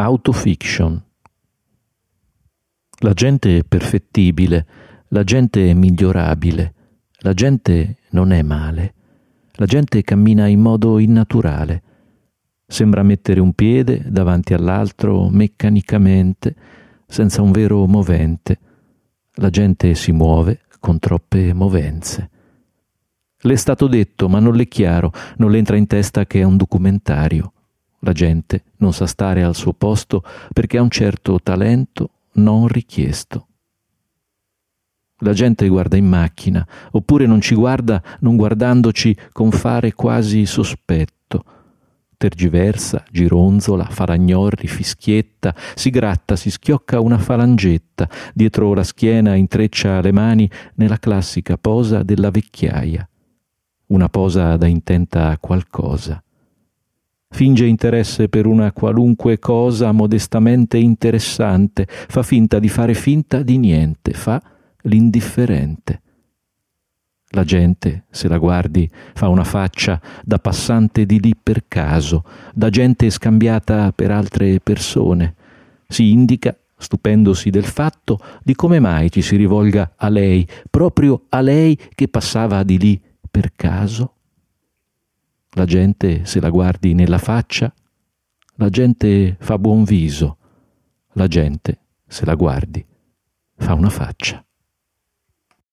Autofiction. La gente è perfettibile, la gente è migliorabile, la gente non è male, la gente cammina in modo innaturale, sembra mettere un piede davanti all'altro meccanicamente, senza un vero movente, la gente si muove con troppe movenze. Le è stato detto, ma non le è chiaro, non le entra in testa che è un documentario. La gente non sa stare al suo posto perché ha un certo talento non richiesto. La gente guarda in macchina, oppure non ci guarda non guardandoci con fare quasi sospetto. Tergiversa, gironzola, faragnorri, fischietta, si gratta, si schiocca una falangetta, dietro la schiena intreccia le mani nella classica posa della vecchiaia. Una posa da intenta a qualcosa finge interesse per una qualunque cosa modestamente interessante, fa finta di fare finta di niente, fa l'indifferente. La gente, se la guardi, fa una faccia da passante di lì per caso, da gente scambiata per altre persone. Si indica, stupendosi del fatto, di come mai ci si rivolga a lei, proprio a lei che passava di lì per caso. La gente, se la guardi nella faccia, la gente fa buon viso, la gente, se la guardi, fa una faccia.